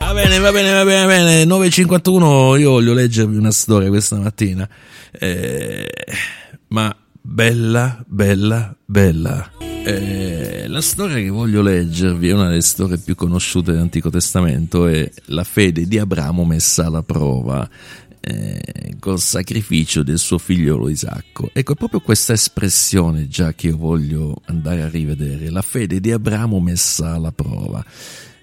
Va bene, va bene, va bene, va bene. 9.51, io voglio leggervi una storia questa mattina. Eh, ma bella, bella, bella. Eh, la storia che voglio leggervi è una delle storie più conosciute dell'Antico Testamento, è la fede di Abramo messa alla prova eh, col sacrificio del suo figliolo Isacco. Ecco, è proprio questa espressione già che io voglio andare a rivedere, la fede di Abramo messa alla prova.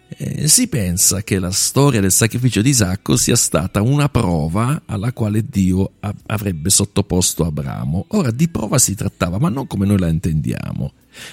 Eh, si pensa che la storia del sacrificio di Isacco sia stata una prova alla quale Dio avrebbe sottoposto Abramo. Ora di prova si trattava, ma non come noi la intendiamo.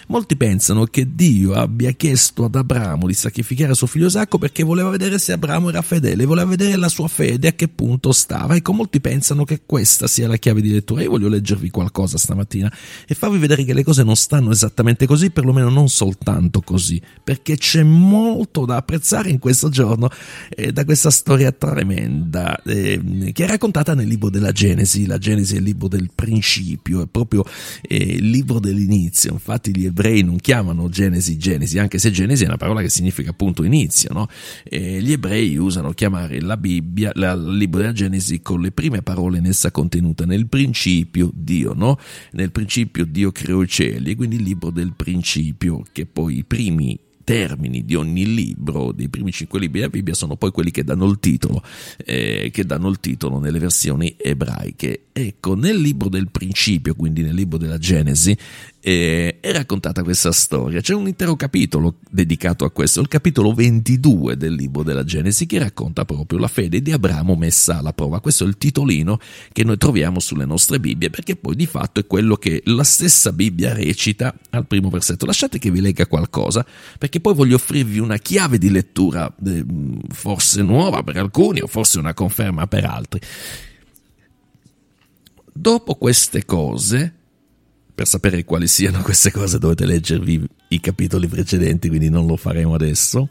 Molti pensano che Dio abbia chiesto ad Abramo di sacrificare suo figlio Isacco perché voleva vedere se Abramo era fedele, voleva vedere la sua fede a che punto stava. Ecco, molti pensano che questa sia la chiave di lettura. Io voglio leggervi qualcosa stamattina e farvi vedere che le cose non stanno esattamente così, perlomeno non soltanto così, perché c'è molto da apprezzare in questo giorno eh, da questa storia tremenda eh, che è raccontata nel libro della Genesi. La Genesi è il libro del principio, è proprio eh, il libro dell'inizio. Infatti gli ebrei non chiamano Genesi Genesi, anche se Genesi è una parola che significa appunto inizio, no? gli ebrei usano chiamare la Bibbia, la, il libro della Genesi con le prime parole in essa contenute, nel principio Dio, no? Nel principio Dio creò i cieli, quindi il libro del principio, che poi i primi termini di ogni libro, dei primi cinque libri della Bibbia, sono poi quelli che danno il titolo, eh, che danno il titolo nelle versioni ebraiche. Ecco, nel libro del principio, quindi nel libro della Genesi, eh, è raccontata questa storia. C'è un intero capitolo dedicato a questo, il capitolo 22 del libro della Genesi, che racconta proprio la fede di Abramo messa alla prova. Questo è il titolino che noi troviamo sulle nostre Bibbie, perché poi di fatto è quello che la stessa Bibbia recita al primo versetto. Lasciate che vi legga qualcosa, perché poi voglio offrirvi una chiave di lettura, eh, forse nuova per alcuni o forse una conferma per altri. Dopo queste cose, per sapere quali siano queste cose dovete leggervi i capitoli precedenti, quindi non lo faremo adesso.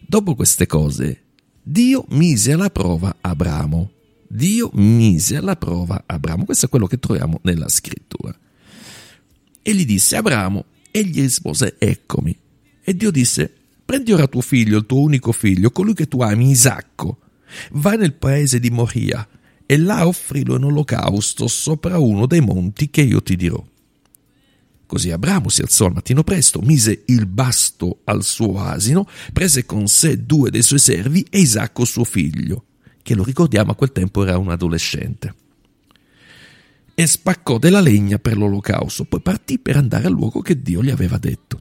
Dopo queste cose, Dio mise alla prova Abramo. Dio mise alla prova Abramo. Questo è quello che troviamo nella scrittura. E gli disse Abramo, e gli rispose, eccomi. E Dio disse, prendi ora tuo figlio, il tuo unico figlio, colui che tu ami, Isacco, vai nel paese di Moria e là offrilo in olocausto sopra uno dei monti che io ti dirò. Così Abramo si alzò al mattino presto, mise il basto al suo asino, prese con sé due dei suoi servi e Isacco suo figlio, che lo ricordiamo a quel tempo era un adolescente. E spaccò della legna per l'olocausto, poi partì per andare al luogo che Dio gli aveva detto.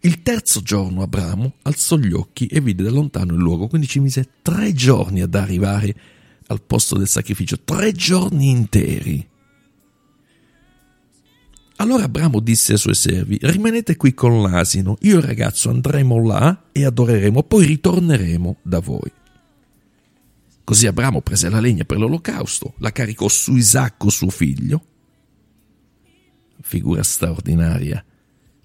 Il terzo giorno Abramo alzò gli occhi e vide da lontano il luogo, quindi ci mise tre giorni ad arrivare al posto del sacrificio, tre giorni interi. Allora Abramo disse ai suoi servi, rimanete qui con l'asino, io e il ragazzo andremo là e adoreremo, poi ritorneremo da voi. Così Abramo prese la legna per l'olocausto, la caricò su Isacco suo figlio. Figura straordinaria.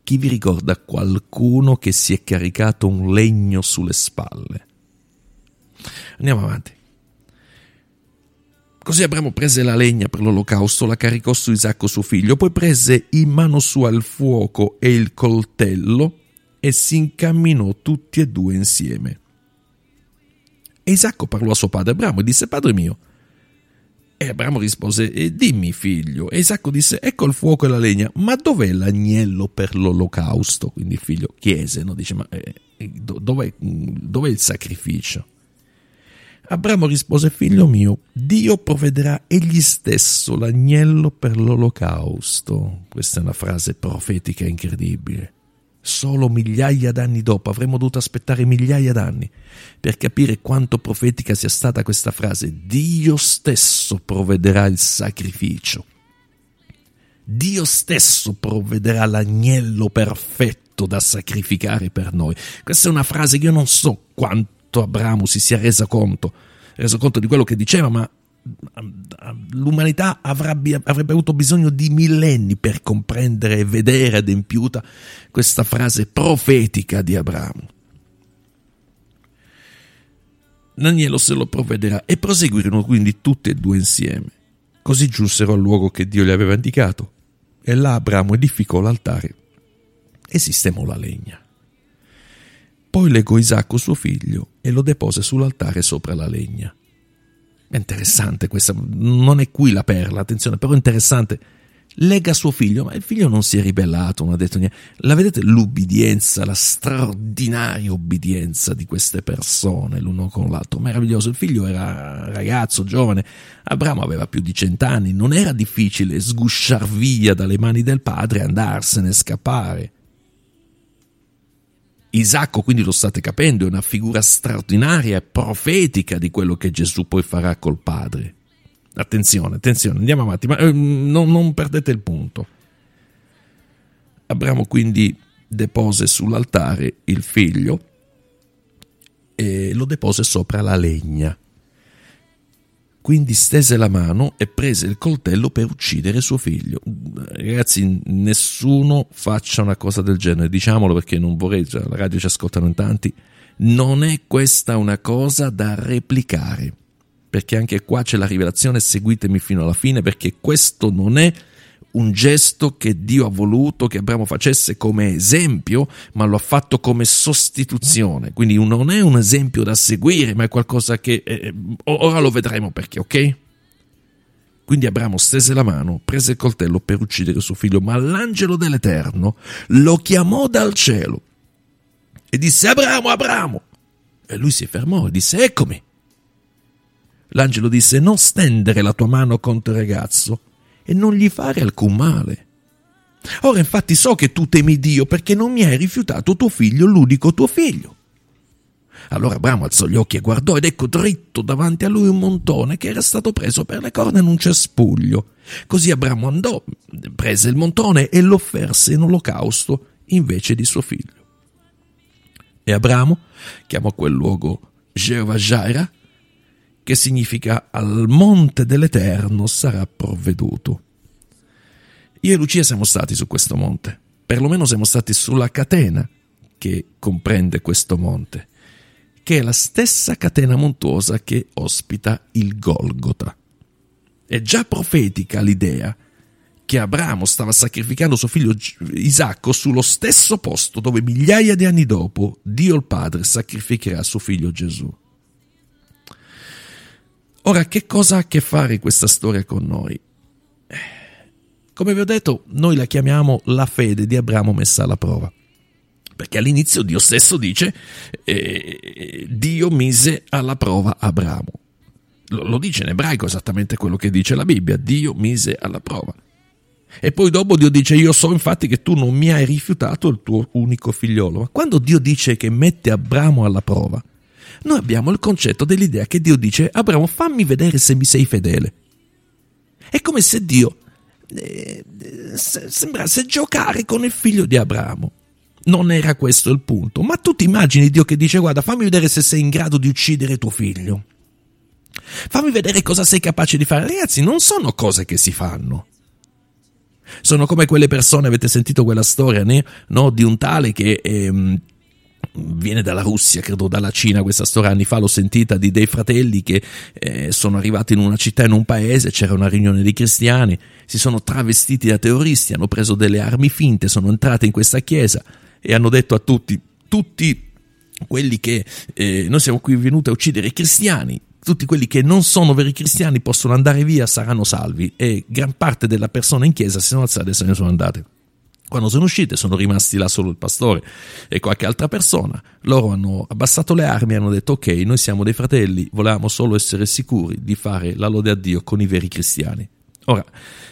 Chi vi ricorda qualcuno che si è caricato un legno sulle spalle? Andiamo avanti. Così Abramo prese la legna per l'olocausto, la caricò su Isacco suo figlio, poi prese in mano sua il fuoco e il coltello e si incamminò tutti e due insieme. E Isacco parlò a suo padre Abramo e disse, Padre mio. E Abramo rispose, Dimmi figlio. E Isacco disse, Ecco il fuoco e la legna, ma dov'è l'agnello per l'olocausto? Quindi il figlio chiese, no? dice, ma eh, dov'è, dov'è il sacrificio? Abramo rispose, figlio mio, Dio provvederà egli stesso l'agnello per l'olocausto. Questa è una frase profetica incredibile. Solo migliaia d'anni dopo avremmo dovuto aspettare migliaia d'anni per capire quanto profetica sia stata questa frase. Dio stesso provvederà il sacrificio. Dio stesso provvederà l'agnello perfetto da sacrificare per noi. Questa è una frase che io non so quanto Abramo si sia reso conto, reso conto di quello che diceva, ma l'umanità avrebbe, avrebbe avuto bisogno di millenni per comprendere e vedere adempiuta questa frase profetica di Abramo. Danielo se lo provvederà e proseguirono quindi tutti e due insieme. Così giunsero al luogo che Dio gli aveva indicato e là Abramo edificò l'altare e sistemò la legna. Poi legò Isacco suo figlio e lo depose sull'altare sopra la legna. È interessante questa, non è qui la perla, attenzione, però interessante lega suo figlio, ma il figlio non si è ribellato, non ha detto niente. La vedete l'ubbidienza, la straordinaria ubbidienza di queste persone l'uno con l'altro, meraviglioso. Il figlio era ragazzo, giovane, Abramo aveva più di cent'anni, non era difficile sgusciar via dalle mani del padre e andarsene, scappare. Isacco, quindi lo state capendo, è una figura straordinaria e profetica di quello che Gesù poi farà col padre. Attenzione, attenzione, andiamo avanti, ma eh, non, non perdete il punto. Abramo quindi depose sull'altare il figlio e lo depose sopra la legna. Quindi stese la mano e prese il coltello per uccidere suo figlio. Ragazzi, nessuno faccia una cosa del genere, diciamolo perché non vorrei, cioè, la radio ci ascoltano in tanti. Non è questa una cosa da replicare perché anche qua c'è la rivelazione, seguitemi fino alla fine, perché questo non è un gesto che Dio ha voluto che Abramo facesse come esempio, ma lo ha fatto come sostituzione. Quindi non è un esempio da seguire, ma è qualcosa che eh, eh ora lo vedremo perché, ok? Quindi Abramo stese la mano, prese il coltello per uccidere suo figlio, ma l'angelo dell'Eterno lo chiamò dal cielo e disse Abramo, Abramo. E lui si fermò e disse Eccomi. L'angelo disse non stendere la tua mano contro il ragazzo e non gli fare alcun male. Ora infatti so che tu temi Dio perché non mi hai rifiutato tuo figlio, l'unico tuo figlio. Allora Abramo alzò gli occhi e guardò ed ecco dritto davanti a lui un montone che era stato preso per le corna in un cespuglio. Così Abramo andò, prese il montone e lo offerse in olocausto invece di suo figlio. E Abramo chiamò quel luogo Jehovah Jaira, che significa al monte dell'Eterno sarà provveduto. Io e Lucia siamo stati su questo monte, perlomeno siamo stati sulla catena che comprende questo monte, che è la stessa catena montuosa che ospita il Golgota. È già profetica l'idea che Abramo stava sacrificando suo figlio Isacco sullo stesso posto dove migliaia di anni dopo Dio il Padre sacrificherà suo figlio Gesù. Ora, che cosa ha a che fare questa storia con noi? Come vi ho detto, noi la chiamiamo la fede di Abramo messa alla prova. Perché all'inizio Dio stesso dice, eh, Dio mise alla prova Abramo. Lo, lo dice in ebraico esattamente quello che dice la Bibbia, Dio mise alla prova. E poi dopo Dio dice, io so infatti che tu non mi hai rifiutato il tuo unico figliolo. Ma quando Dio dice che mette Abramo alla prova, noi abbiamo il concetto dell'idea che Dio dice, Abramo, fammi vedere se mi sei fedele. È come se Dio eh, sembrasse giocare con il figlio di Abramo. Non era questo il punto, ma tu ti immagini Dio che dice, guarda, fammi vedere se sei in grado di uccidere tuo figlio. Fammi vedere cosa sei capace di fare. Ragazzi, non sono cose che si fanno. Sono come quelle persone, avete sentito quella storia, no? Di un tale che ehm, viene dalla Russia, credo dalla Cina, questa storia anni fa l'ho sentita di dei fratelli che eh, sono arrivati in una città, in un paese, c'era una riunione di cristiani, si sono travestiti da terroristi, hanno preso delle armi finte, sono entrati in questa chiesa e hanno detto a tutti, tutti quelli che eh, noi siamo qui venuti a uccidere i cristiani, tutti quelli che non sono veri cristiani possono andare via, saranno salvi e gran parte delle persone in chiesa si sono alzate e se ne sono andate. Quando sono uscite sono rimasti là solo il pastore e qualche altra persona. Loro hanno abbassato le armi e hanno detto ok, noi siamo dei fratelli, volevamo solo essere sicuri di fare la lode a Dio con i veri cristiani. Ora,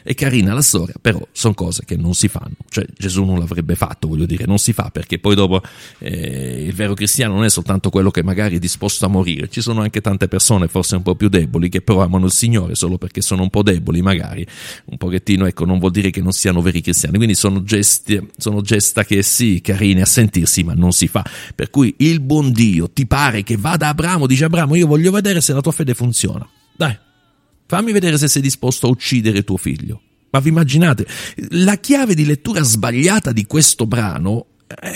è carina la storia, però sono cose che non si fanno. Cioè, Gesù non l'avrebbe fatto, voglio dire, non si fa perché poi dopo eh, il vero cristiano non è soltanto quello che magari è disposto a morire. Ci sono anche tante persone, forse un po' più deboli, che però amano il Signore solo perché sono un po' deboli, magari. Un pochettino, ecco, non vuol dire che non siano veri cristiani. Quindi sono gesti, sono gesta che sì, carine a sentirsi, ma non si fa. Per cui il buon Dio ti pare che vada Abramo, dice Abramo, io voglio vedere se la tua fede funziona. Dai, Fammi vedere se sei disposto a uccidere tuo figlio. Ma vi immaginate, la chiave di lettura sbagliata di questo brano eh,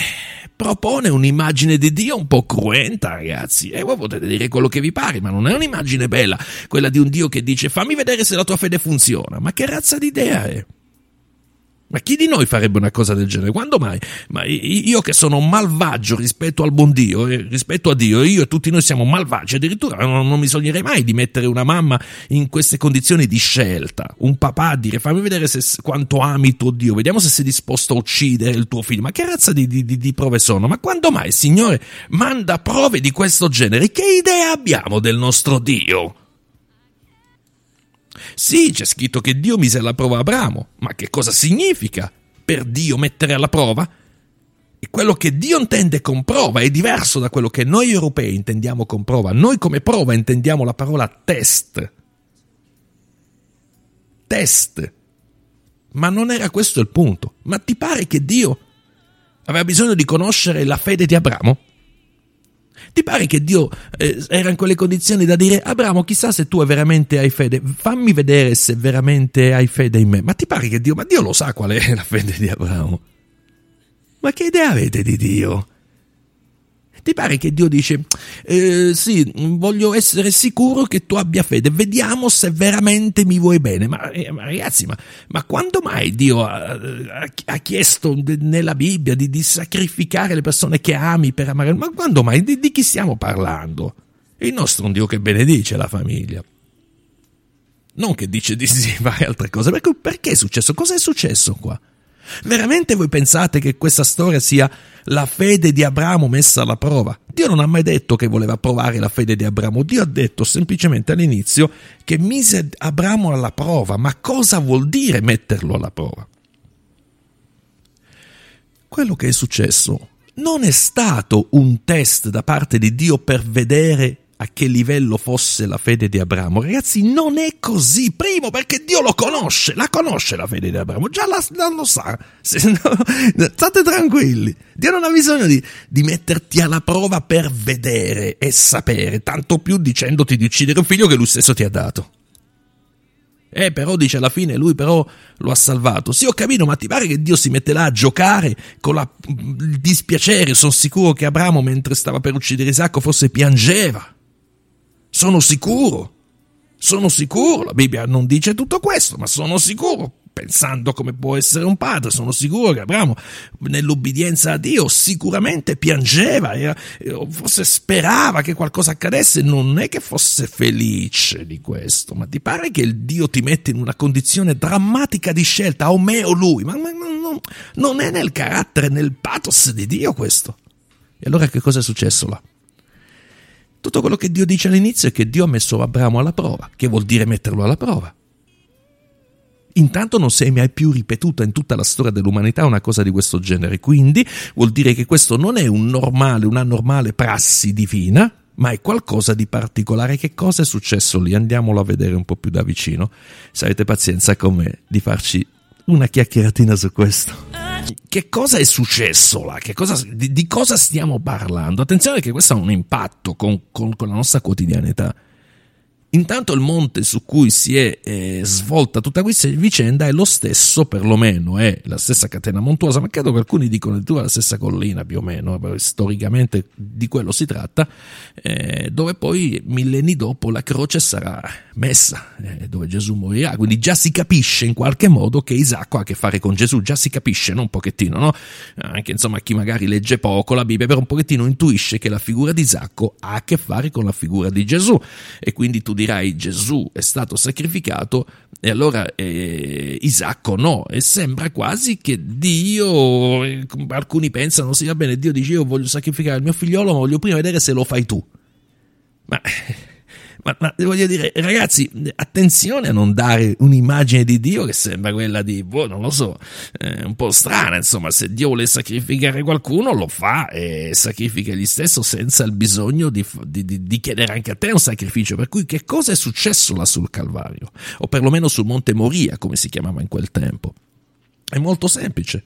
propone un'immagine di Dio un po' cruenta, ragazzi. E voi potete dire quello che vi pare, ma non è un'immagine bella, quella di un Dio che dice fammi vedere se la tua fede funziona. Ma che razza di idea è? Ma chi di noi farebbe una cosa del genere? Quando mai? Ma io che sono malvagio rispetto al buon Dio, eh, rispetto a Dio, io e tutti noi siamo malvagi, addirittura non, non, mi sognerei mai di mettere una mamma in queste condizioni di scelta, un papà a dire fammi vedere se, quanto ami tuo Dio, vediamo se sei disposto a uccidere il tuo figlio, ma che razza di, di, di prove sono? Ma quando mai, Signore, manda prove di questo genere? Che idea abbiamo del nostro Dio? Sì, c'è scritto che Dio mise alla prova Abramo, ma che cosa significa per Dio mettere alla prova? E quello che Dio intende con prova è diverso da quello che noi europei intendiamo con prova. Noi come prova intendiamo la parola test. Test. Ma non era questo il punto. Ma ti pare che Dio aveva bisogno di conoscere la fede di Abramo? Ti pare che Dio eh, era in quelle condizioni da dire Abramo, chissà se tu veramente hai fede, fammi vedere se veramente hai fede in me. Ma ti pare che Dio, ma Dio lo sa qual è la fede di Abramo? Ma che idea avete di Dio? Ti pare che Dio dice, eh, sì, voglio essere sicuro che tu abbia fede, vediamo se veramente mi vuoi bene. Ma, eh, ma ragazzi, ma, ma, quando mai Dio ha, ha chiesto nella Bibbia di, di, sacrificare le persone che ami per amare? Ma quando mai? Di, di chi stiamo parlando? Il nostro è un Dio che benedice la famiglia. Non che dice di fare altre cose. Perché, perché è successo? Cosa è successo qua? Veramente voi pensate che questa storia sia la fede di Abramo messa alla prova? Dio non ha mai detto che voleva provare la fede di Abramo, Dio ha detto semplicemente all'inizio che mise Abramo alla prova, ma cosa vuol dire metterlo alla prova? Quello che è successo non è stato un test da parte di Dio per vedere a che livello fosse la fede di Abramo. Ragazzi, non è così. Primo, perché Dio lo conosce, la conosce la fede di Abramo, già la, la lo sa. Se, no, state tranquilli. Dio non ha bisogno di, di, metterti alla prova per vedere e sapere, tanto più dicendoti di uccidere un figlio che lui stesso ti ha dato. Eh, però dice alla fine lui però lo ha salvato. Sì, ho capito, ma ti pare che Dio si mette là a giocare con la, il dispiacere? Sono sicuro che Abramo, mentre stava per uccidere Isacco, forse piangeva. Sono sicuro. Sono sicuro. La Bibbia non dice tutto questo, ma sono sicuro. Pensando come può essere un padre, sono sicuro che Abramo, nell'obbedienza a Dio, sicuramente piangeva, era, forse sperava che qualcosa accadesse, non è che fosse felice di questo, ma ti pare che il Dio ti mette in una condizione drammatica di scelta, o me o lui, ma, ma non, non è nel carattere, nel pathos di Dio questo. E allora che cosa è successo là? Tutto quello che Dio dice all'inizio è che Dio ha messo Abramo alla prova, che vuol dire metterlo alla prova. Intanto non si è mai più ripetuta in tutta la storia dell'umanità una cosa di questo genere, quindi vuol dire che questo non è un normale, una normale prassi divina, ma è qualcosa di particolare. Che cosa è successo lì? Andiamolo a vedere un po' più da vicino. Se avete pazienza con me di farci una chiacchieratina su questo che cosa è successo là? Cosa, di, di, cosa stiamo parlando? Attenzione che questo ha un impatto con, con, con la nostra quotidianità. Intanto il monte su cui si è eh, svolta tutta questa vicenda è lo stesso, perlomeno è la stessa catena montuosa, ma credo che alcuni dicono addirittura la stessa collina più o meno, storicamente di quello si tratta, eh, dove poi millenni dopo la croce sarà messa, eh, dove Gesù morirà. Quindi già si capisce in qualche modo che Isacco ha a che fare con Gesù, già si capisce, no? un pochettino, no? Anche insomma chi magari legge poco la Bibbia, però un pochettino intuisce che la figura di Isacco ha a che fare con la figura di Gesù e quindi tu dici dirai Gesù è stato sacrificato e allora eh, Isacco no, e sembra quasi che Dio, eh, alcuni pensano, sì va bene, Dio dice io voglio sacrificare il mio figliolo, ma voglio prima vedere se lo fai tu. Ma, Ma, ma, voglio dire, ragazzi, attenzione a non dare un'immagine di Dio che sembra quella di, boh, non lo so, eh, un po' strana, insomma, se Dio vuole sacrificare qualcuno lo fa e sacrifica egli stesso senza il bisogno di, di, di, di chiedere anche a te un sacrificio. Per cui che cosa è successo là sul Calvario? O perlomeno sul Monte Moria, come si chiamava in quel tempo? È molto semplice.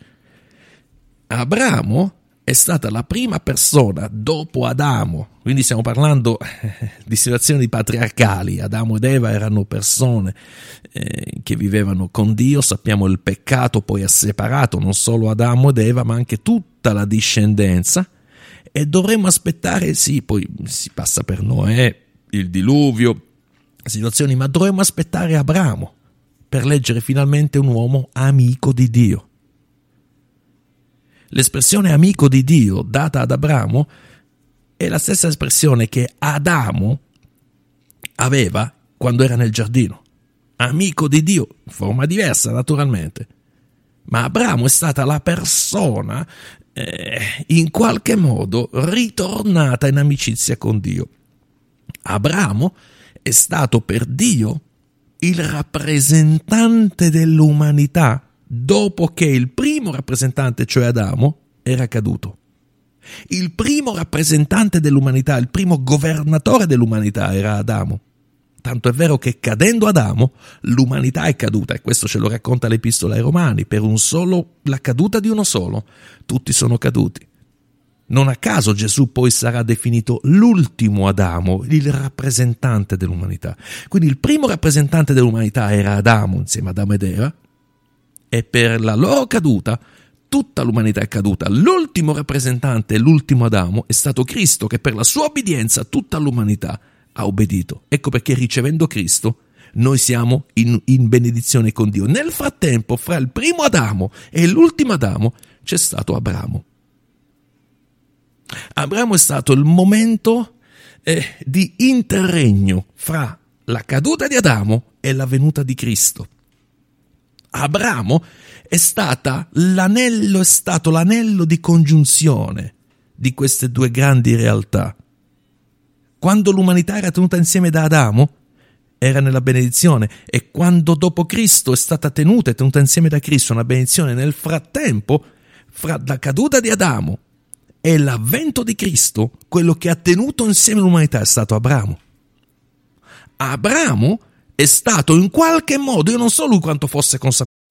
Abramo è stata la prima persona dopo Adamo, quindi stiamo parlando eh, di situazioni patriarcali, Adamo ed Eva erano persone eh, che vivevano con Dio, sappiamo il peccato poi ha separato non solo Adamo ed Eva ma anche tutta la discendenza. E dovremmo aspettare, sì, poi si passa per Noè, il diluvio, situazioni, ma dovremmo aspettare Abramo per leggere finalmente un uomo amico di Dio L'espressione amico di Dio data ad Abramo è la stessa espressione che Adamo aveva quando era nel giardino. Amico di Dio, forma diversa naturalmente. Ma Abramo è stata la persona eh, in qualche modo ritornata in amicizia con Dio. Abramo è stato per Dio il rappresentante dell'umanità dopo che il primo rappresentante, cioè Adamo, era caduto. Il primo rappresentante dell'umanità, il primo governatore dell'umanità era Adamo. Tanto è vero che cadendo Adamo, l'umanità è caduta, e questo ce lo racconta l'Epistola ai Romani, per un solo, la caduta di uno solo, tutti sono caduti. Non a caso Gesù poi sarà definito l'ultimo Adamo, il rappresentante dell'umanità. Quindi il primo rappresentante dell'umanità era Adamo insieme ad Adamo ed Eva, e per la loro caduta tutta l'umanità è caduta. L'ultimo rappresentante, l'ultimo Adamo, è stato Cristo che per la sua obbedienza tutta l'umanità ha obbedito. Ecco perché ricevendo Cristo noi siamo in, in benedizione con Dio. Nel frattempo, fra il primo Adamo e l'ultimo Adamo, c'è stato Abramo. Abramo è stato il momento eh, di interregno fra la caduta di Adamo e la venuta di Cristo. Abramo è stata l'anello, è stato l'anello di congiunzione di queste due grandi realtà. Quando l'umanità era tenuta insieme da Adamo, era nella benedizione e quando dopo Cristo è stata tenuta e tenuta insieme da Cristo una benedizione nel frattempo, fra la caduta di Adamo e l'avvento di Cristo, quello che ha tenuto insieme l'umanità è stato Abramo. Abramo è stato in qualche modo, io non so lui quanto fosse consapevole.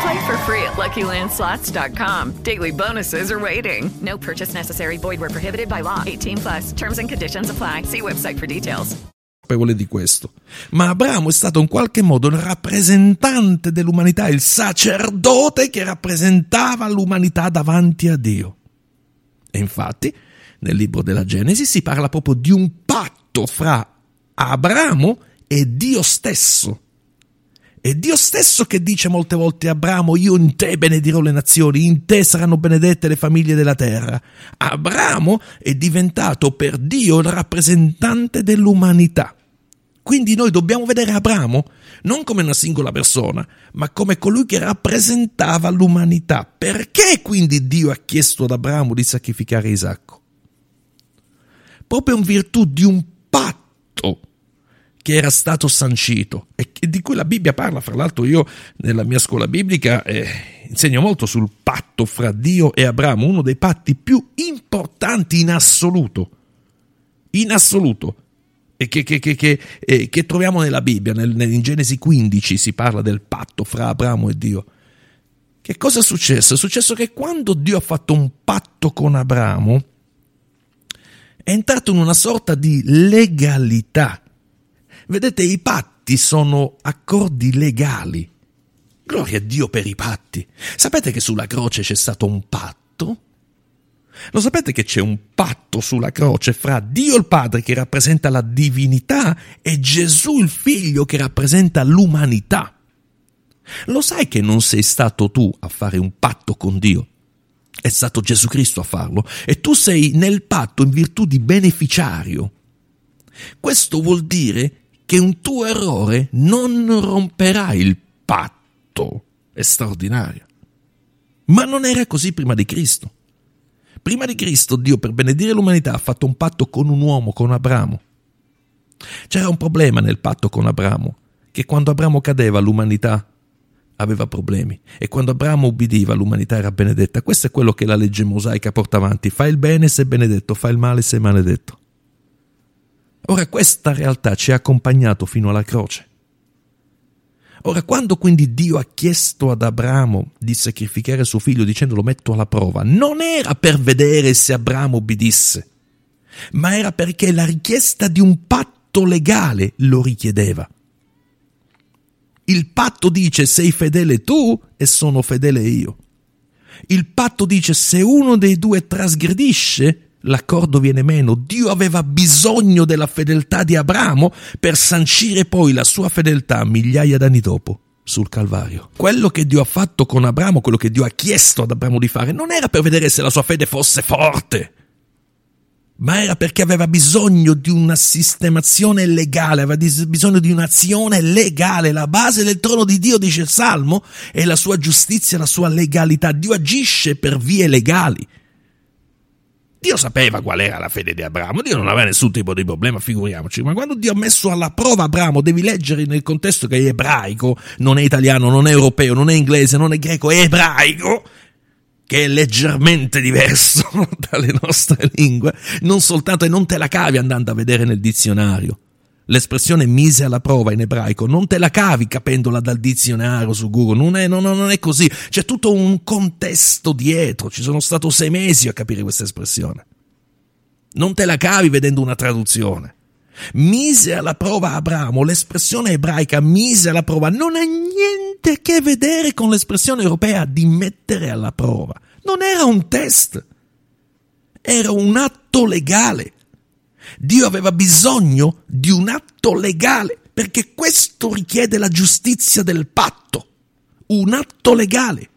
Play for free at LuckyLandSlots.com. Daily bonuses are waiting. No purchase necessary. Void where prohibited by law. 18 plus. Terms and conditions apply. See website for details. di questo. Ma Abramo è stato in qualche modo il rappresentante dell'umanità, il sacerdote che rappresentava l'umanità davanti a Dio. E infatti, nel libro della Genesi si parla proprio di un patto fra Abramo e Dio stesso. È Dio stesso che dice molte volte a Abramo, io in te benedirò le nazioni, in te saranno benedette le famiglie della terra. Abramo è diventato per Dio il rappresentante dell'umanità. Quindi noi dobbiamo vedere Abramo non come una singola persona, ma come colui che rappresentava l'umanità. Perché quindi Dio ha chiesto ad Abramo di sacrificare Isacco? Proprio in virtù di un patto che era stato sancito e di cui la Bibbia parla. Fra l'altro, io nella mia scuola biblica eh, insegno molto sul patto fra Dio e Abramo, uno dei patti più importanti in assoluto. In assoluto. Che, che, che, eh, che troviamo nella Bibbia, nel, in Genesi 15 si parla del patto fra Abramo e Dio, Che cosa è successo? È successo che quando Dio ha fatto un patto con Abramo, è entrato in una sorta di legalità. Vedete, i patti sono accordi legali. Gloria a Dio per i patti. Sapete che sulla croce c'è stato un patto? Lo sapete che c'è un patto sulla croce fra Dio il Padre che rappresenta la divinità e Gesù il Figlio che rappresenta l'umanità? Lo sai che non sei stato tu a fare un patto con Dio? È stato Gesù Cristo a farlo e tu sei nel patto in virtù di beneficiario. Questo vuol dire che un tuo errore non romperà il patto. È straordinario. Ma non era così prima di Cristo. Prima di Cristo Dio per benedire l'umanità ha fatto un patto con un uomo, con Abramo. C'era un problema nel patto con Abramo, che quando Abramo cadeva l'umanità aveva problemi e quando Abramo ubbidiva l'umanità era benedetta. Questo è quello che la legge mosaica porta avanti. Fai il bene sei benedetto, fai il male sei maledetto. Ora questa realtà ci ha accompagnato fino alla croce. Ora, quando quindi Dio ha chiesto ad Abramo di sacrificare suo figlio dicendo lo metto alla prova, non era per vedere se Abramo obbedisse, ma era perché la richiesta di un patto legale lo richiedeva. Il patto dice sei fedele tu e sono fedele io. Il patto dice se uno dei due trasgredisce, l'accordo viene meno. Dio aveva bisogno della fedeltà di Abramo per sancire poi la sua fedeltà migliaia d'anni dopo sul Calvario. Quello che Dio ha fatto con Abramo, quello che Dio ha chiesto ad Abramo di fare, non era per vedere se la sua fede fosse forte, ma era perché aveva bisogno di una sistemazione legale, aveva bisogno di un'azione legale. La base del trono di Dio, dice il Salmo, è la sua giustizia, la sua legalità. Dio agisce per vie legali. Dio sapeva qual era la fede di Abramo, Dio non aveva nessun tipo di problema, figuriamoci, ma quando Dio ha messo alla prova Abramo, devi leggere nel contesto che è ebraico, non è italiano, non è europeo, non è inglese, non è greco, è ebraico, che è leggermente diverso dalle nostre lingue, non soltanto e non te la cavi andando a vedere nel dizionario. L'espressione mise alla prova in ebraico non te la cavi capendola dal dizionario su Google, non è, non, non è così, c'è tutto un contesto dietro, ci sono stato sei mesi a capire questa espressione. Non te la cavi vedendo una traduzione. Mise alla prova Abramo, l'espressione ebraica mise alla prova non ha niente a che vedere con l'espressione europea di mettere alla prova. Non era un test, era un atto legale Dio aveva bisogno di un atto legale, perché questo richiede la giustizia del patto, un atto legale.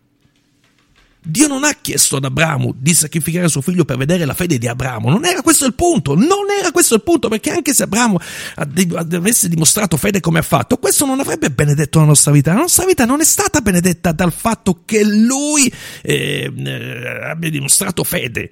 Dio non ha chiesto ad Abramo di sacrificare suo figlio per vedere la fede di Abramo, non era questo il punto, non era questo il punto, perché anche se Abramo avesse dimostrato fede come ha fatto, questo non avrebbe benedetto la nostra vita. La nostra vita non è stata benedetta dal fatto che lui eh, eh abbia dimostrato fede.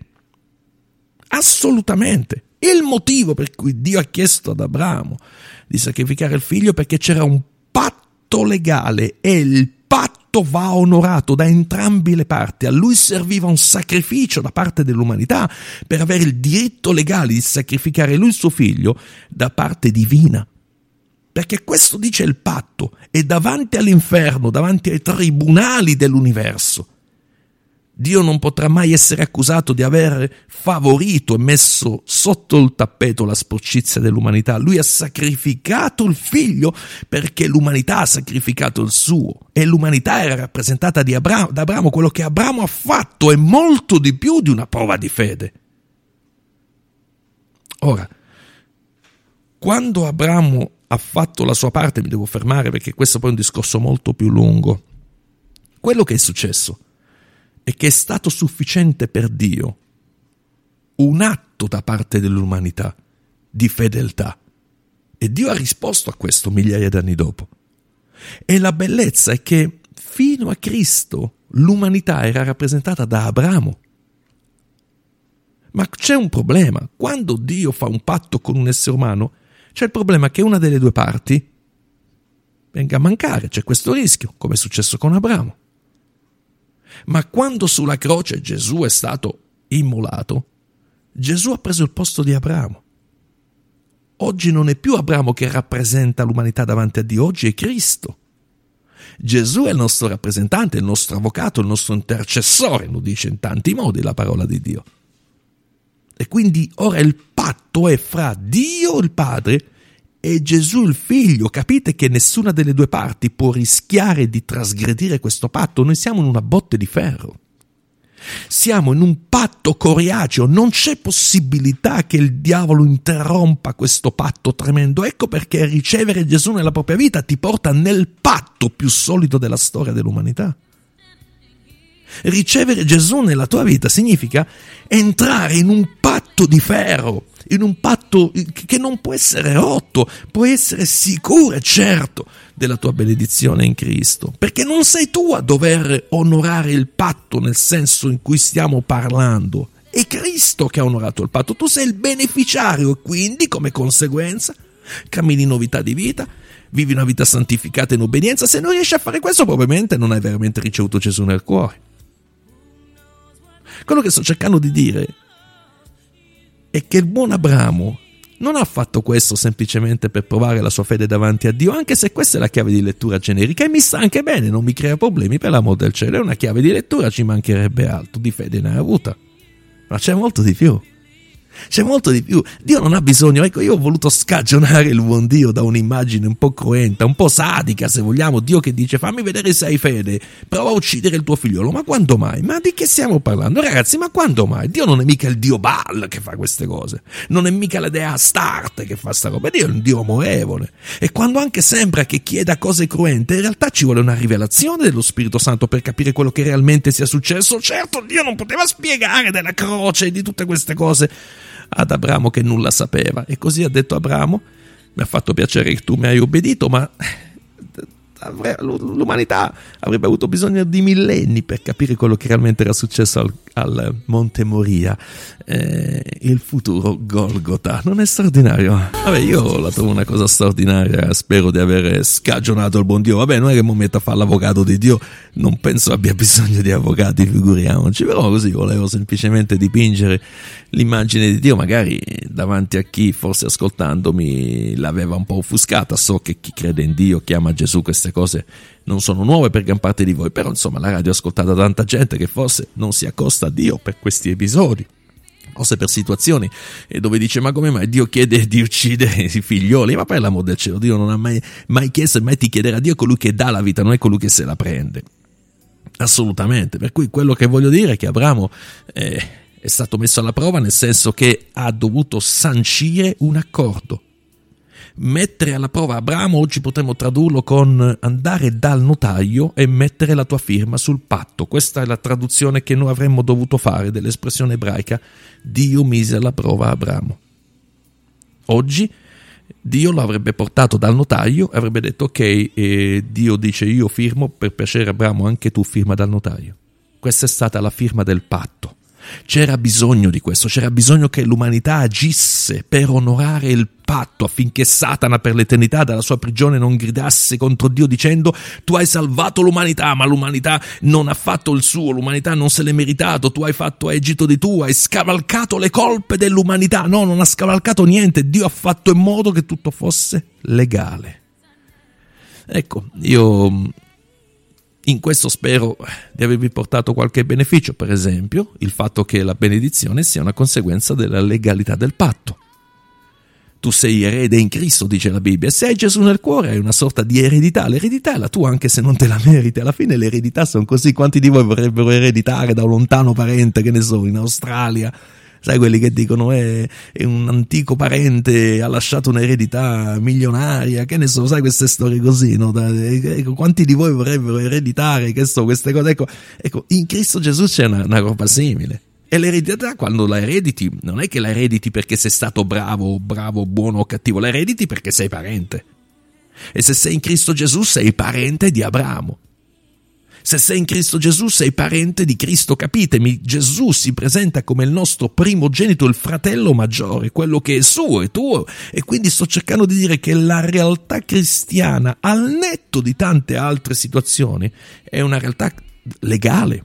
Assolutamente. Il motivo per cui Dio ha chiesto ad Abramo di sacrificare il figlio perché c'era un patto legale e il patto va onorato da entrambi le parti. A lui serviva un sacrificio da parte dell'umanità per avere il diritto legale di sacrificare lui il suo figlio da parte divina. Perché questo dice il patto e davanti all'inferno, davanti ai tribunali dell'universo, Dio non potrà mai essere accusato di aver favorito e messo sotto il tappeto la sporcizia dell'umanità. Lui ha sacrificato il figlio perché l'umanità ha sacrificato il suo e l'umanità era rappresentata Abramo, da Abramo. Quello che Abramo ha fatto è molto di più di una prova di fede. Ora, quando Abramo ha fatto la sua parte, mi devo fermare perché questo poi è un discorso molto più lungo. Quello che è successo e che è stato sufficiente per Dio un atto da parte dell'umanità di fedeltà. E Dio ha risposto a questo migliaia d'anni dopo. E la bellezza è che fino a Cristo l'umanità era rappresentata da Abramo. Ma c'è un problema. Quando Dio fa un patto con un essere umano, c'è il problema che una delle due parti venga a mancare. C'è questo rischio, come è successo con Abramo. Ma quando sulla croce Gesù è stato immolato, Gesù ha preso il posto di Abramo. Oggi non è più Abramo che rappresenta l'umanità davanti a Dio, oggi è Cristo. Gesù è il nostro rappresentante, il nostro avvocato, il nostro intercessore, lo dice in tanti modi la parola di Dio. E quindi ora il patto è fra Dio il Padre e Gesù il Figlio. Capite che nessuna delle due parti può rischiare di trasgredire questo patto. Noi siamo in una botte di ferro. Siamo in un patto coriaceo, non c'è possibilità che il diavolo interrompa questo patto tremendo. Ecco perché ricevere Gesù nella propria vita ti porta nel patto più solido della storia dell'umanità. Ricevere Gesù nella tua vita significa entrare in un patto di ferro, in un patto che non può essere rotto, può essere sicuro e certo della tua benedizione in Cristo, perché non sei tu a dover onorare il patto nel senso in cui stiamo parlando, è Cristo che ha onorato il patto, tu sei il beneficiario e quindi come conseguenza cammini in novità di vita, vivi una vita santificata in obbedienza, se non riesci a fare questo probabilmente non hai veramente ricevuto Gesù nel cuore. Quello che sto cercando di dire è che il buon Abramo non ha fatto questo semplicemente per provare la sua fede davanti a Dio, anche se questa è la chiave di lettura generica e mi sta anche bene, non mi crea problemi per l'amor del cielo, è una chiave di lettura, ci mancherebbe altro, di fede ne ha avuta, ma c'è molto di più. C'è molto di più. Dio non ha bisogno. Ecco, io ho voluto scagionare il buon Dio da un'immagine un po' cruenta, un po' sadica, se vogliamo. Dio che dice: Fammi vedere se hai fede, prova a uccidere il tuo figliolo. Ma quando mai? Ma di che stiamo parlando? Ragazzi, ma quando mai? Dio non è mica il Dio Baal che fa queste cose. Non è mica la dea Astarte che fa sta roba. Dio è un Dio amorevole. E quando anche sembra che chieda cose cruente, in realtà ci vuole una rivelazione dello Spirito Santo per capire quello che realmente sia successo. Certo, Dio non poteva spiegare della croce e di tutte queste cose ad Abramo che nulla sapeva. E così ha detto Abramo, mi ha fatto piacere che tu mi hai obbedito, ma l'umanità avrebbe avuto bisogno di millenni per capire quello che realmente era successo al, al Monte Moria, eh, il futuro Golgotha. Non è straordinario? Vabbè, io la trovo una cosa straordinaria, spero di aver scagionato il buon Dio. Vabbè, non è che mi metto a fare l'avvocato di Dio, non penso abbia bisogno di avvocati, figuriamoci, però così volevo semplicemente dipingere l'immagine di Dio, magari davanti a chi forse ascoltandomi l'aveva un po' offuscata. So che chi crede in Dio chiama Gesù queste cose non sono nuove per gran parte di voi, però insomma la radio è ascoltata da tanta gente che forse non si accosta a Dio per questi episodi forse per situazioni dove dice ma come mai Dio chiede di uccidere i figlioli? Ma per l'amor del cielo Dio non ha mai, mai chiesto e mai ti chiederà. Dio colui che dà la vita non è colui che se la prende. Assolutamente. Per cui quello che voglio dire è che Abramo eh, è stato messo alla prova nel senso che ha dovuto sancire un accordo mettere alla prova Abramo, oggi potremmo tradurlo con andare dal notaio e mettere la tua firma sul patto. Questa è la traduzione che noi avremmo dovuto fare dell'espressione ebraica Dio mise alla prova Abramo. Oggi Dio lo avrebbe portato dal notaio e avrebbe detto ok, eh, Dio dice io firmo, per piacere Abramo anche tu firma dal notaio. Questa è stata la firma del patto. C'era bisogno di questo, c'era bisogno che l'umanità agisse per onorare il patto affinché Satana per l'eternità dalla sua prigione non gridasse contro Dio dicendo tu hai salvato l'umanità ma l'umanità non ha fatto il suo, l'umanità non se l'è meritato, tu hai fatto Egitto di tu, hai scavalcato le colpe dell'umanità. No, non ha scavalcato niente, Dio ha fatto in modo che tutto fosse legale. Ecco, io in questo spero di avervi portato qualche beneficio, per esempio il fatto che la benedizione sia una conseguenza della legalità del patto. Tu sei erede in Cristo, dice la Bibbia, se hai Gesù nel cuore hai una sorta di eredità, l'eredità è la tua anche se non te la meriti, alla fine le eredità sono così, quanti di voi vorrebbero ereditare da un lontano parente, che ne so, in Australia, sai quelli che dicono eh, è un antico parente ha lasciato un'eredità milionaria che ne so sai queste storie così no? Eh, ecco, quanti di voi vorrebbero ereditare so, queste cose ecco, ecco in Cristo Gesù c'è una, una roba simile e l'eredità quando la erediti non è che la erediti perché sei stato bravo, bravo, buono o cattivo, la erediti perché sei parente. E se sei in Cristo Gesù sei parente di Abramo. Se sei in Cristo Gesù sei parente di Cristo, capitemi, Gesù si presenta come il nostro primogenito, il fratello maggiore, quello che è suo e tuo. E quindi sto cercando di dire che la realtà cristiana, al netto di tante altre situazioni, è una realtà legale.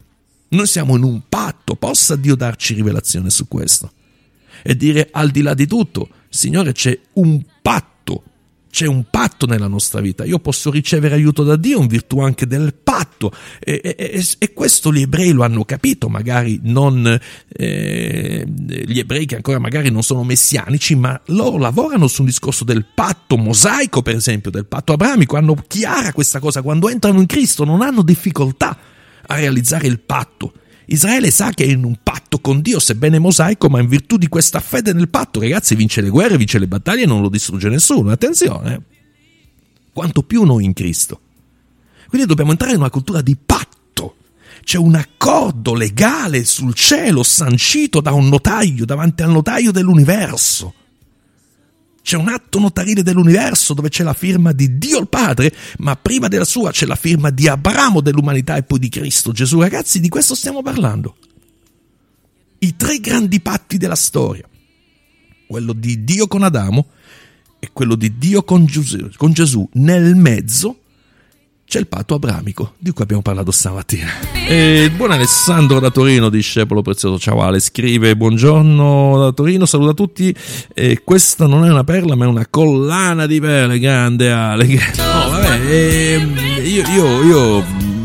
Noi siamo in un patto, possa Dio darci rivelazione su questo. E dire al di là di tutto, Signore, c'è un patto c'è un patto nella nostra vita. Io posso ricevere aiuto da Dio in virtù anche del patto. E, e, e questo gli ebrei lo hanno capito, magari non eh, gli ebrei che ancora magari non sono messianici, ma loro lavorano su un discorso del patto mosaico, per esempio, del patto abramico. Hanno chiara questa cosa. Quando entrano in Cristo non hanno difficoltà a realizzare il patto. Israele sa che è in un patto con Dio, sebbene mosaico, ma in virtù di questa fede nel patto, ragazzi, vince le guerre, vince le battaglie e non lo distrugge nessuno. Attenzione, quanto più noi in Cristo. Quindi dobbiamo entrare in una cultura di patto. C'è un accordo legale sul cielo sancito da un notaio davanti al notaio dell'universo. C'è un atto notarile dell'universo dove c'è la firma di Dio il Padre, ma prima della sua c'è la firma di Abramo dell'umanità e poi di Cristo Gesù. Ragazzi, di questo stiamo parlando. I tre grandi patti della storia. Quello di Dio con Adamo e quello di Dio con Gesù. Con Gesù. Nel mezzo c'è il patto abramico di cui abbiamo parlato stamattina. E il buon Alessandro da Torino, discepolo prezioso, ciao Ale, scrive buongiorno da Torino, saluta tutti, e questa non è una perla ma è una collana di perle, grande Ale. No, vabbè, eh, io, io, io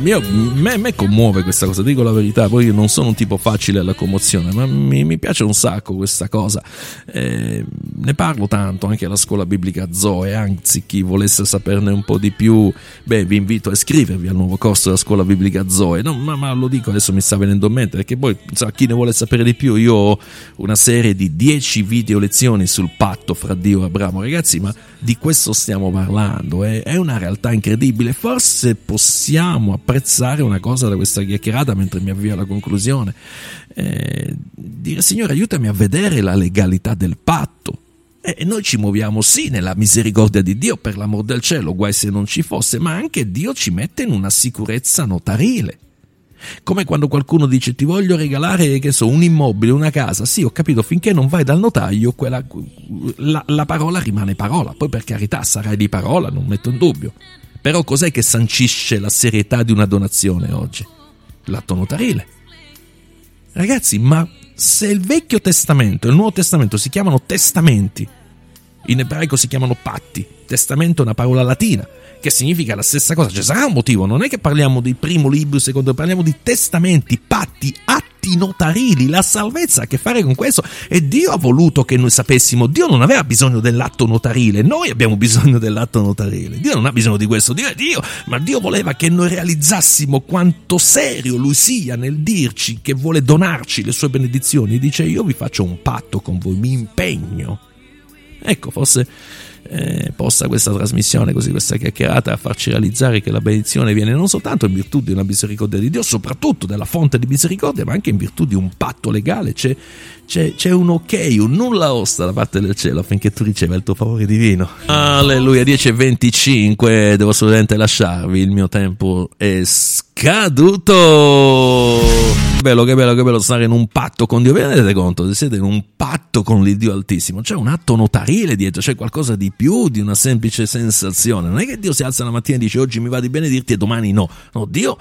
io, me, me, commuove questa cosa, dico la verità, poi io non sono un tipo facile alla commozione, ma mi, mi piace un sacco questa cosa. Eh, ne parlo tanto anche alla scuola biblica Zoe, anzi chi volesse saperne un po' di più, beh vi invito a iscrivervi al nuovo corso della scuola biblica Zoe, no, ma, ma, lo dico adesso mi sta venendo in mente, perché poi insomma, chi ne vuole sapere di più, io ho una serie di 10 video lezioni sul patto fra Dio e Abramo, ragazzi, ma di questo stiamo parlando, eh? è una realtà incredibile, forse possiamo apprendere apprezzare una cosa da questa chiacchierata mentre mi avvio alla conclusione. Eh, dire Signore aiutami a vedere la legalità del patto. E noi ci muoviamo sì nella misericordia di Dio, per l'amor del cielo, guai se non ci fosse, ma anche Dio ci mette in una sicurezza notarile. Come quando qualcuno dice ti voglio regalare che so, un immobile, una casa. Sì, ho capito, finché non vai dal notaio, quella, la, la parola rimane parola. Poi per carità sarai di parola, non metto in dubbio. Però cos'è che sancisce la serietà di una donazione oggi? L'atto notarile. Ragazzi, ma se il Vecchio Testamento e il Nuovo Testamento si chiamano testamenti, in ebraico si chiamano patti, testamento è una parola latina, che significa la stessa cosa. Ci sarà un motivo, non è che parliamo di primo libro, secondo, parliamo di testamenti, patti, atti notarili. La salvezza ha a che fare con questo e Dio ha voluto che noi sapessimo. Dio non aveva bisogno dell'atto notarile, noi abbiamo bisogno dell'atto notarile. Dio non ha bisogno di questo, Dio è Dio, ma Dio voleva che noi realizzassimo quanto serio Lui sia nel dirci che vuole donarci le sue benedizioni. Dice io vi faccio un patto con voi, mi impegno. Ecco, forse eh, possa questa trasmissione, così questa chiacchierata, farci realizzare che la benedizione viene non soltanto in virtù di una misericordia di Dio, soprattutto della fonte di misericordia, ma anche in virtù di un patto legale. C'è, c'è, c'è un ok, un nulla osta da parte del cielo affinché tu riceva il tuo favore divino. Alleluia, 10.25, devo assolutamente lasciarvi, il mio tempo è scaduto bello, che bello, che bello stare in un patto con Dio. Vi rendete conto? Se siete in un patto con l'Iddio Altissimo, c'è un atto notarile dietro, c'è qualcosa di più di una semplice sensazione. Non è che Dio si alza la mattina e dice oggi mi va di benedirti e domani no. No, Dio,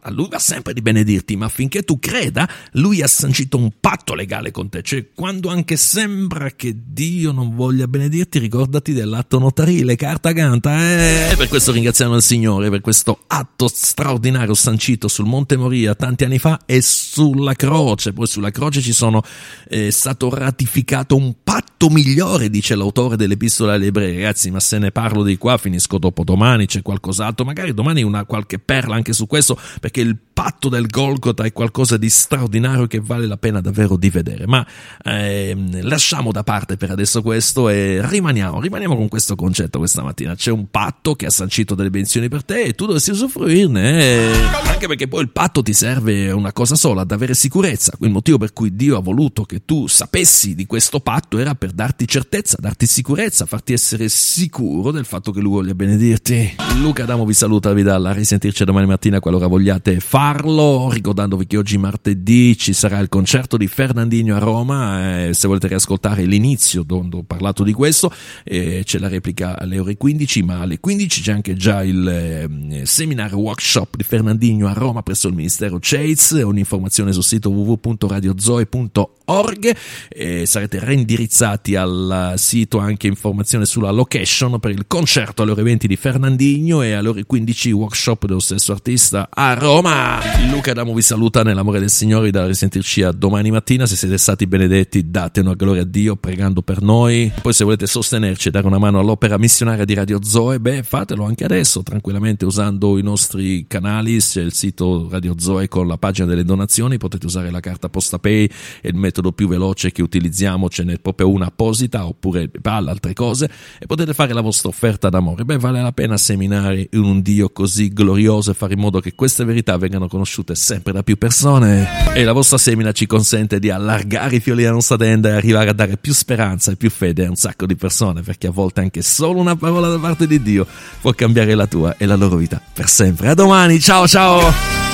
a lui va sempre di benedirti, ma affinché tu creda, lui ha sancito un patto legale con te. Cioè, quando anche sembra che Dio non voglia benedirti, ricordati dell'atto notarile, carta canta. Eh? E per questo ringraziamo il Signore, per questo atto straordinario sancito sul Monte Moria tanti anni fa e sulla croce, poi sulla croce ci sono è stato ratificato un patto migliore, dice l'autore dell'epistola agli ebrei, ragazzi, ma se ne parlo di qua finisco dopo domani, c'è qualcos'altro, magari domani una qualche perla anche su questo, perché il patto del Golgotha è qualcosa di straordinario che vale la pena davvero di vedere, ma eh, lasciamo da parte per adesso questo e rimaniamo, rimaniamo con questo concetto questa mattina, c'è un patto che ha sancito delle benzioni per te e tu dovresti usufruirne, eh, anche perché poi il patto ti serve una cosa sola, ad avere sicurezza. Il motivo per cui Dio ha voluto che tu sapessi di questo patto era per darti certezza, darti sicurezza, farti essere sicuro del fatto che Lui voglia benedirti. Luca Adamo vi saluta, vi dà la risentirci domani mattina qualora vogliate farlo, ricordandovi che oggi martedì ci sarà il concerto di Fernandino a Roma, eh, se volete riascoltare l'inizio dove ho parlato di questo, eh, c'è la replica alle ore 15, ma alle 15 c'è anche già il eh, seminar workshop di Fernandino a Roma presso il Ministero Chase, un'informazione informazione sul sito www.radiozoe.org e sarete reindirizzati al sito anche informazione sulla location per il concerto alle ore 20 di Fernandinho e alle ore 15 workshop dello stesso artista a Roma. Luca Adamo vi saluta nell'amore del Signore da risentirci a domani mattina. Se siete stati benedetti date una gloria a Dio pregando per noi. Poi se volete sostenerci e dare una mano all'opera missionaria di Radio Zoe, beh fatelo anche adesso tranquillamente usando i nostri canali, c'è il sito Radio Zoe con la pagina delle donazioni, potete usare la carta Posta Pay, è il metodo più veloce che utilizziamo, ce n'è proprio una apposita oppure PayPal, altre cose e potete fare la vostra offerta d'amore. Beh, vale la pena seminare in un Dio così glorioso e fare in modo che queste verità vengano conosciute sempre da più persone. E la vostra semina ci consente di allargare i fiori della nostra tenda e arrivare a dare più speranza e più fede a un sacco di persone, perché a volte anche solo una parola da parte di Dio può cambiare la tua e la loro vita per sempre. A domani, ciao ciao!